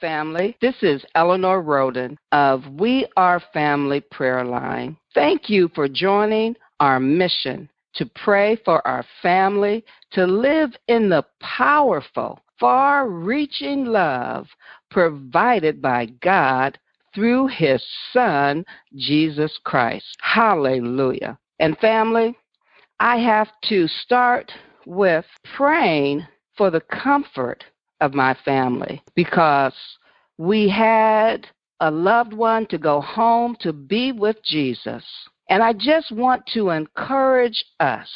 family. This is Eleanor Roden of We Are Family Prayer Line. Thank you for joining our mission to pray for our family to live in the powerful, far reaching love provided by God through His Son, Jesus Christ. Hallelujah. And family, I have to start with praying for the comfort of my family because we had a loved one to go home to be with Jesus. And I just want to encourage us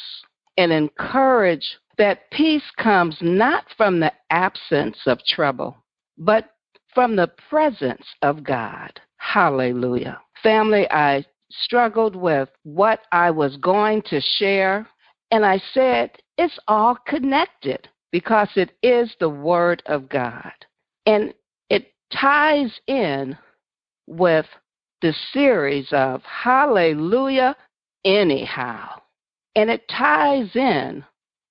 and encourage that peace comes not from the absence of trouble, but from the presence of God. Hallelujah. Family, I struggled with what I was going to share, and I said, it's all connected because it is the Word of God. And it ties in with the series of Hallelujah Anyhow. And it ties in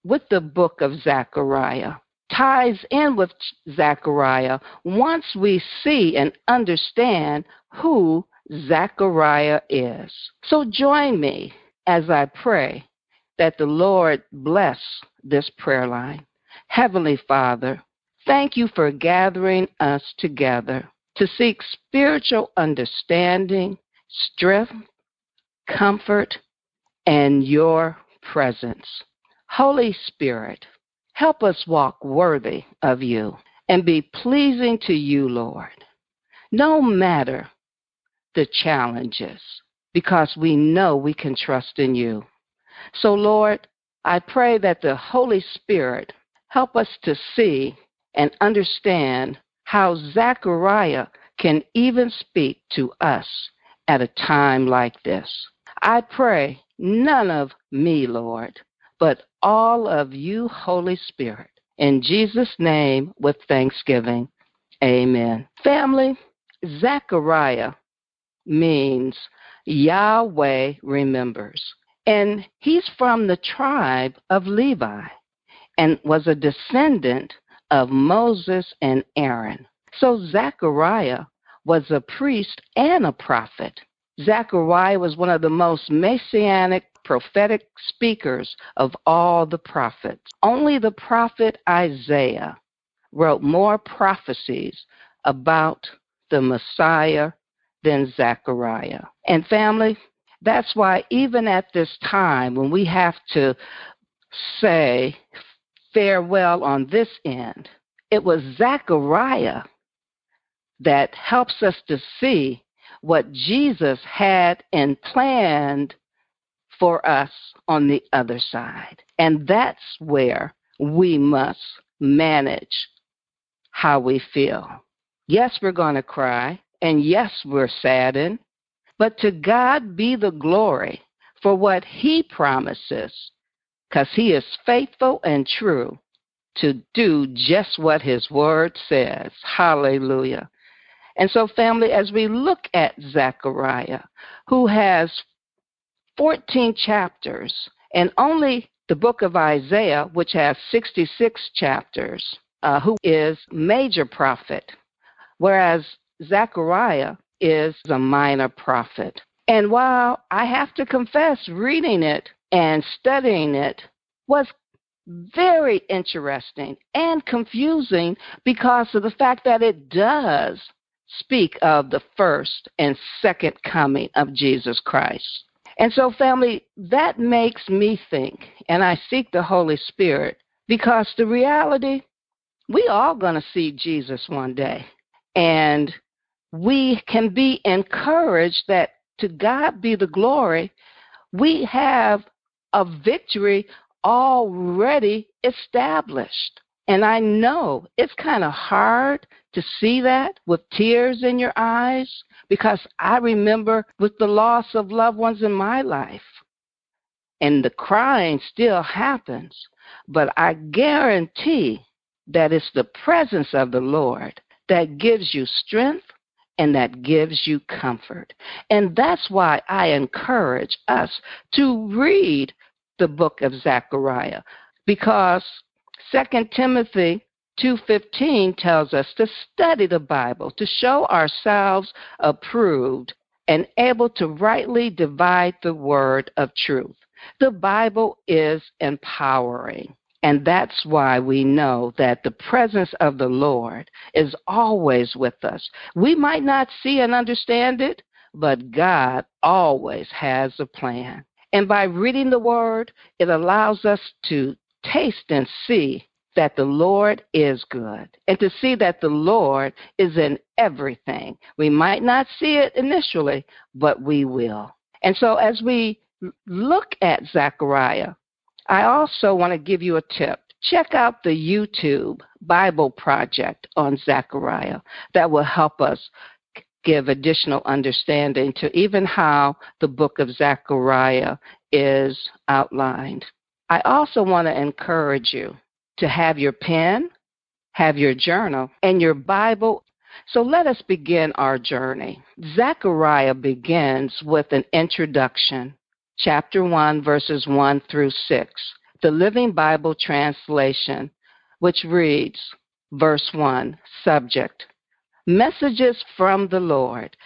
with the book of Zechariah, ties in with Zechariah once we see and understand who Zechariah is. So join me as I pray that the Lord bless this prayer line. Heavenly Father, thank you for gathering us together to seek spiritual understanding, strength, comfort, and your presence. Holy Spirit, help us walk worthy of you and be pleasing to you, Lord, no matter the challenges, because we know we can trust in you. So, Lord, I pray that the Holy Spirit Help us to see and understand how Zechariah can even speak to us at a time like this. I pray none of me, Lord, but all of you, Holy Spirit. In Jesus' name, with thanksgiving. Amen. Family, Zechariah means Yahweh remembers. And he's from the tribe of Levi and was a descendant of Moses and Aaron. So Zechariah was a priest and a prophet. Zechariah was one of the most messianic prophetic speakers of all the prophets. Only the prophet Isaiah wrote more prophecies about the Messiah than Zechariah. And family, that's why even at this time when we have to say farewell on this end. It was Zechariah that helps us to see what Jesus had and planned for us on the other side. And that's where we must manage how we feel. Yes, we're going to cry, and yes, we're saddened, but to God be the glory for what He promises because he is faithful and true to do just what his word says. Hallelujah. And so, family, as we look at Zechariah, who has 14 chapters, and only the book of Isaiah, which has 66 chapters, uh, who is major prophet, whereas Zechariah is a minor prophet. And while I have to confess, reading it and studying it was very interesting and confusing because of the fact that it does speak of the first and second coming of Jesus Christ. And so, family, that makes me think, and I seek the Holy Spirit because the reality, we all going to see Jesus one day. And we can be encouraged that to God be the glory. We have a victory already established. And I know it's kind of hard to see that with tears in your eyes because I remember with the loss of loved ones in my life. And the crying still happens, but I guarantee that it's the presence of the Lord that gives you strength and that gives you comfort. And that's why I encourage us to read the book of Zechariah because Second Timothy 2:15 tells us to study the Bible, to show ourselves approved and able to rightly divide the word of truth. The Bible is empowering. And that's why we know that the presence of the Lord is always with us. We might not see and understand it, but God always has a plan. And by reading the Word, it allows us to taste and see that the Lord is good and to see that the Lord is in everything. We might not see it initially, but we will. And so as we look at Zechariah, I also want to give you a tip. Check out the YouTube Bible Project on Zechariah. That will help us give additional understanding to even how the book of Zechariah is outlined. I also want to encourage you to have your pen, have your journal, and your Bible. So let us begin our journey. Zechariah begins with an introduction, chapter 1, verses 1 through 6, the Living Bible translation, which reads, verse 1, subject, Messages from the Lord.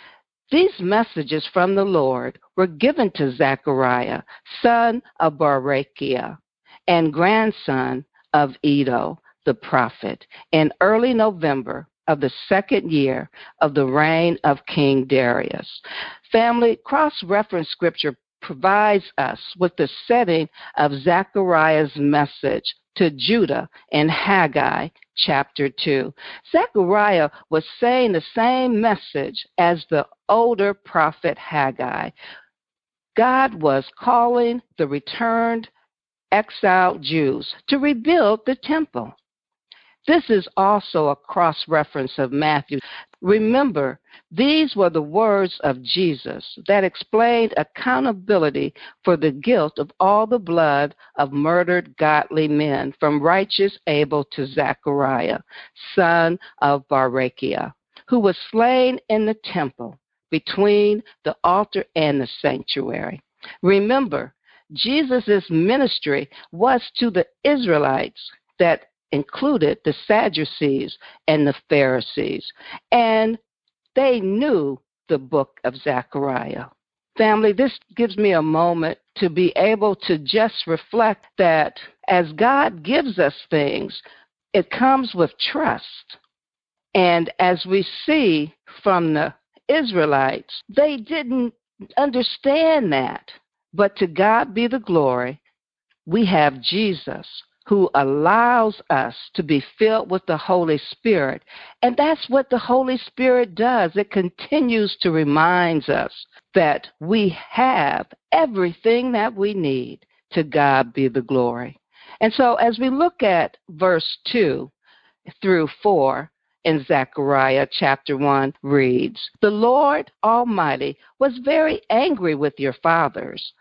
These messages from the Lord were given to Zechariah, son of Berechiah, and grandson of Iddo, the prophet, in early November of the second year of the reign of King Darius. Family cross reference scripture provides us with the setting of Zechariah's message to Judah in Haggai chapter 2. Zechariah was saying the same message as the older prophet Haggai. God was calling the returned exiled Jews to rebuild the temple. This is also a cross reference of Matthew. Remember, these were the words of Jesus that explained accountability for the guilt of all the blood of murdered godly men, from righteous Abel to Zechariah, son of Berechiah, who was slain in the temple between the altar and the sanctuary. Remember, Jesus' ministry was to the Israelites that included the Sadducees and the Pharisees. And they knew the book of Zechariah. Family, this gives me a moment to be able to just reflect that as God gives us things, it comes with trust. And as we see from the Israelites, they didn't understand that. But to God be the glory, we have Jesus who allows us to be filled with the Holy Spirit. And that's what the Holy Spirit does. It continues to remind us that we have everything that we need. To God be the glory. And so as we look at verse 2 through 4, in Zechariah chapter 1 reads The Lord Almighty was very angry with your fathers,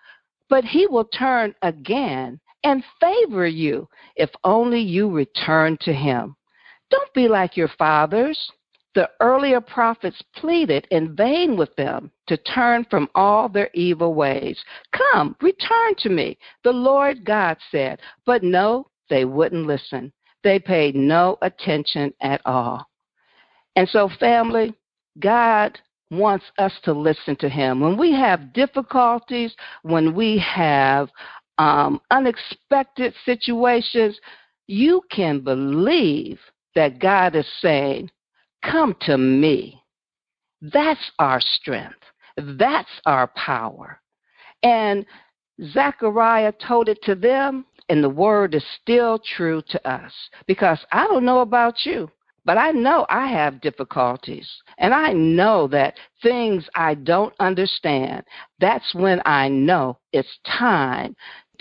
but he will turn again and favor you if only you return to him. Don't be like your fathers. The earlier prophets pleaded in vain with them to turn from all their evil ways. Come, return to me, the Lord God said. But no, they wouldn't listen. They paid no attention at all. And so, family, God wants us to listen to Him. When we have difficulties, when we have um, unexpected situations, you can believe that God is saying, Come to me. That's our strength. That's our power. And Zechariah told it to them, and the word is still true to us. Because I don't know about you, but I know I have difficulties. And I know that things I don't understand, that's when I know it's time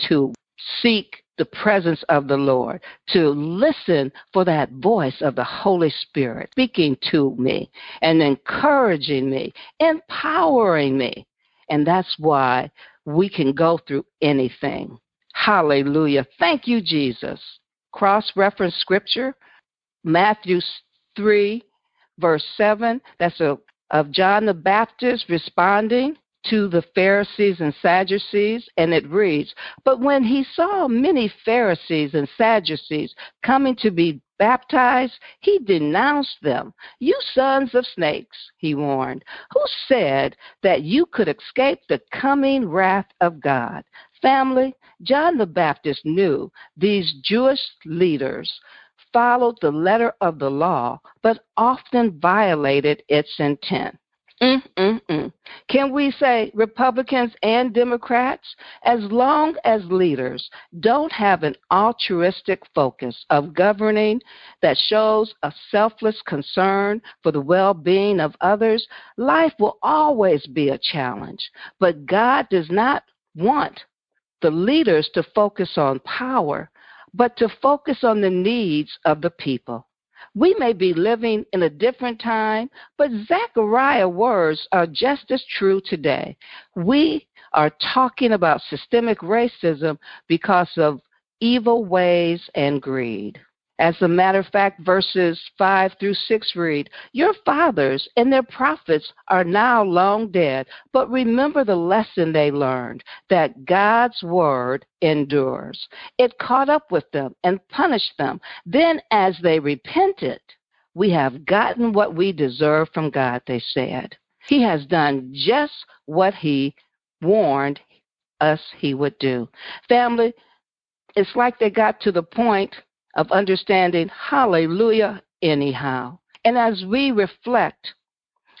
to seek the presence of the Lord, to listen for that voice of the Holy Spirit speaking to me and encouraging me, empowering me. And that's why we can go through anything. Hallelujah. Thank you, Jesus. Cross reference scripture, Matthew 3, verse 7. That's a, of John the Baptist responding to the Pharisees and Sadducees, and it reads, But when he saw many Pharisees and Sadducees coming to be baptized, he denounced them. You sons of snakes, he warned, who said that you could escape the coming wrath of God. Family, John the Baptist knew these Jewish leaders followed the letter of the law, but often violated its intent. Mm-mm-mm. Can we say Republicans and Democrats, as long as leaders don't have an altruistic focus of governing that shows a selfless concern for the well being of others, life will always be a challenge. But God does not want the leaders to focus on power, but to focus on the needs of the people. We may be living in a different time, but Zechariah's words are just as true today. We are talking about systemic racism because of evil ways and greed. As a matter of fact, verses 5 through 6 read, Your fathers and their prophets are now long dead, but remember the lesson they learned that God's word endures. It caught up with them and punished them. Then, as they repented, we have gotten what we deserve from God, they said. He has done just what He warned us He would do. Family, it's like they got to the point of understanding hallelujah anyhow. And as we reflect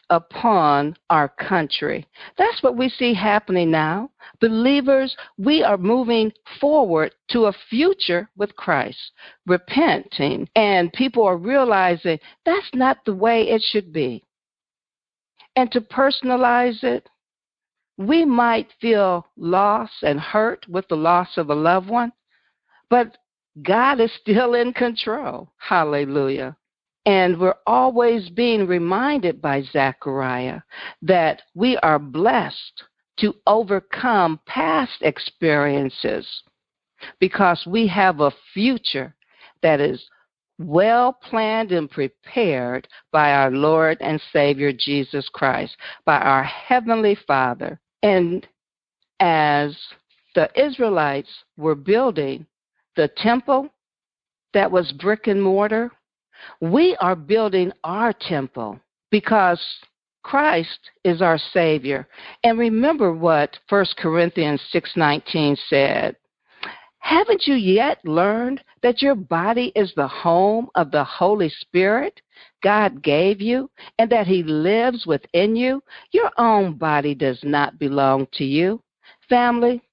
upon our country, that's what we see happening now. Believers, we are moving forward to a future with Christ, repenting, and people are realizing that's not the way it should be. And to personalize it, we might feel loss and hurt with the loss of a loved one, but God is still in control. Hallelujah. And we're always being reminded by Zechariah that we are blessed to overcome past experiences because we have a future that is well planned and prepared by our Lord and Savior Jesus Christ, by our Heavenly Father. And as the Israelites were building the temple that was brick and mortar, we are building our temple because Christ is our savior. And remember what 1 Corinthians 6:19 said. Haven't you yet learned that your body is the home of the Holy Spirit God gave you and that he lives within you? Your own body does not belong to you. Family,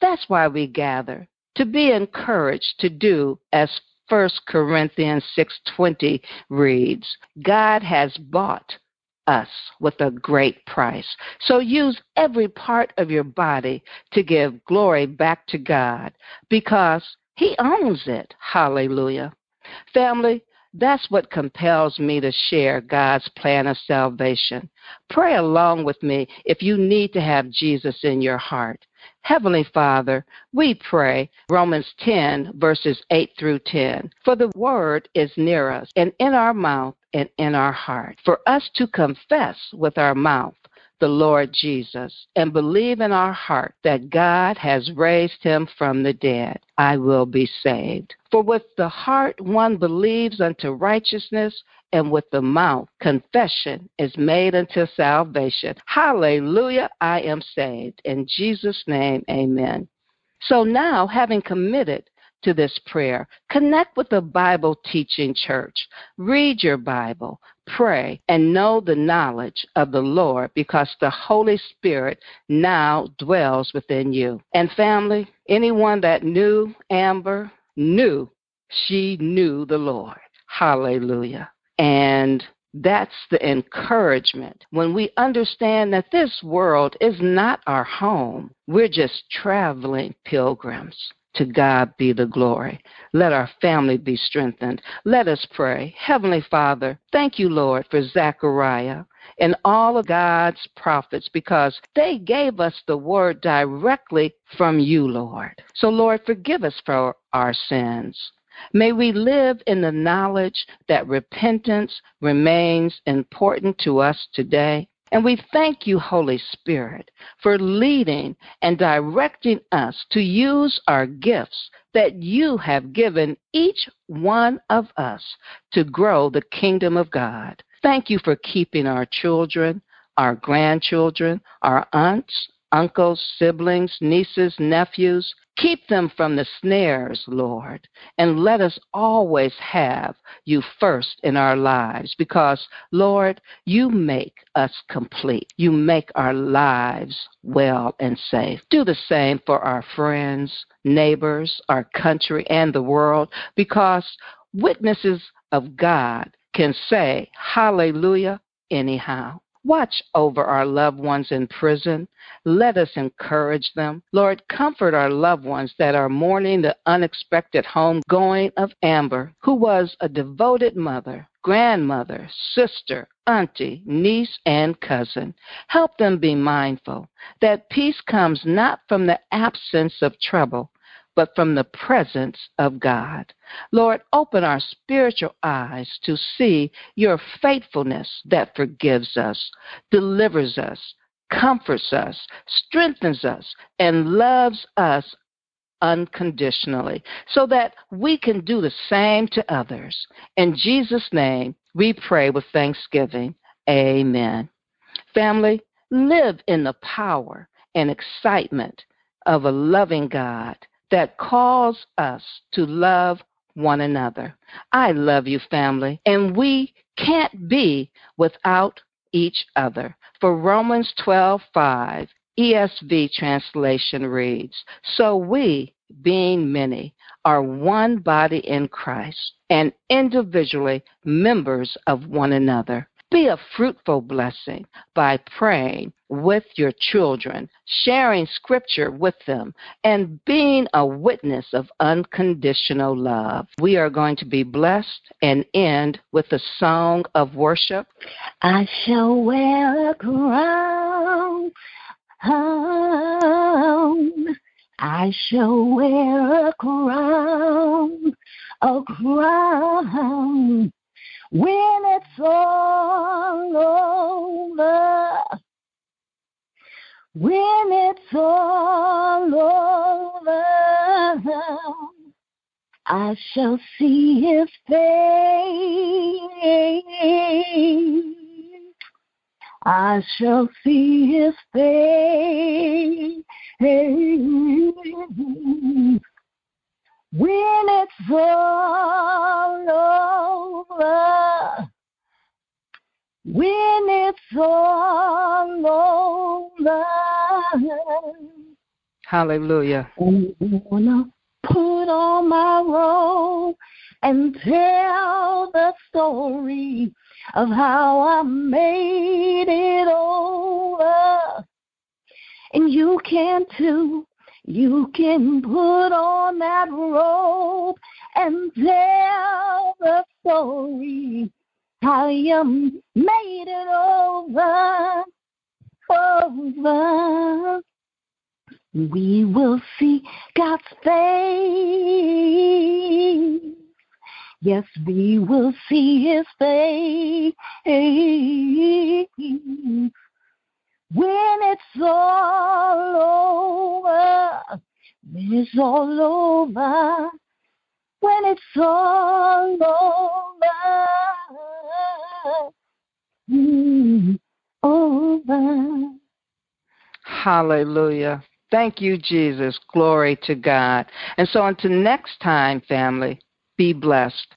that's why we gather to be encouraged to do as 1 Corinthians 6:20 reads, God has bought us with a great price. So use every part of your body to give glory back to God because he owns it. Hallelujah. Family, that's what compels me to share God's plan of salvation. Pray along with me if you need to have Jesus in your heart. Heavenly Father, we pray Romans 10, verses 8 through 10. For the word is near us and in our mouth and in our heart. For us to confess with our mouth the Lord Jesus and believe in our heart that God has raised him from the dead, I will be saved. For with the heart one believes unto righteousness, and with the mouth confession is made unto salvation. Hallelujah, I am saved. In Jesus' name, amen. So now, having committed to this prayer. Connect with a Bible teaching church. Read your Bible, pray, and know the knowledge of the Lord because the Holy Spirit now dwells within you. And family, anyone that knew Amber knew she knew the Lord. Hallelujah. And that's the encouragement. When we understand that this world is not our home, we're just traveling pilgrims. To God be the glory. Let our family be strengthened. Let us pray. Heavenly Father, thank you, Lord, for Zechariah and all of God's prophets because they gave us the word directly from you, Lord. So, Lord, forgive us for our sins. May we live in the knowledge that repentance remains important to us today. And we thank you, Holy Spirit, for leading and directing us to use our gifts that you have given each one of us to grow the kingdom of God. Thank you for keeping our children, our grandchildren, our aunts, uncles, siblings, nieces, nephews. Keep them from the snares, Lord, and let us always have you first in our lives because, Lord, you make us complete. You make our lives well and safe. Do the same for our friends, neighbors, our country, and the world because witnesses of God can say, Hallelujah, anyhow. Watch over our loved ones in prison. Let us encourage them. Lord, comfort our loved ones that are mourning the unexpected homegoing of Amber, who was a devoted mother, grandmother, sister, auntie, niece, and cousin. Help them be mindful that peace comes not from the absence of trouble, but from the presence of God. Lord, open our spiritual eyes to see your faithfulness that forgives us, delivers us, comforts us, strengthens us, and loves us unconditionally so that we can do the same to others. In Jesus' name, we pray with thanksgiving. Amen. Family, live in the power and excitement of a loving God that calls us to love one another. I love you, family, and we can't be without each other. For Romans 12:5, ESV translation reads, "So we, being many, are one body in Christ and individually members of one another. Be a fruitful blessing by praying with your children, sharing scripture with them, and being a witness of unconditional love. We are going to be blessed and end with a song of worship. I shall wear a crown. I shall wear a crown, a crown when it's all over, when it's all over, I shall see his face. I shall see his face when it's all over, when it's all over. Hallelujah. I'm gonna put on my robe and tell the story of how I made it over. And you can too you can put on that robe and tell the story how you made it over, over. We will see God's face. Yes, we will see His face when it's all over, when it's all over, when it's all over, mm, over. Hallelujah. Thank you, Jesus. Glory to God. And so until next time, family, be blessed.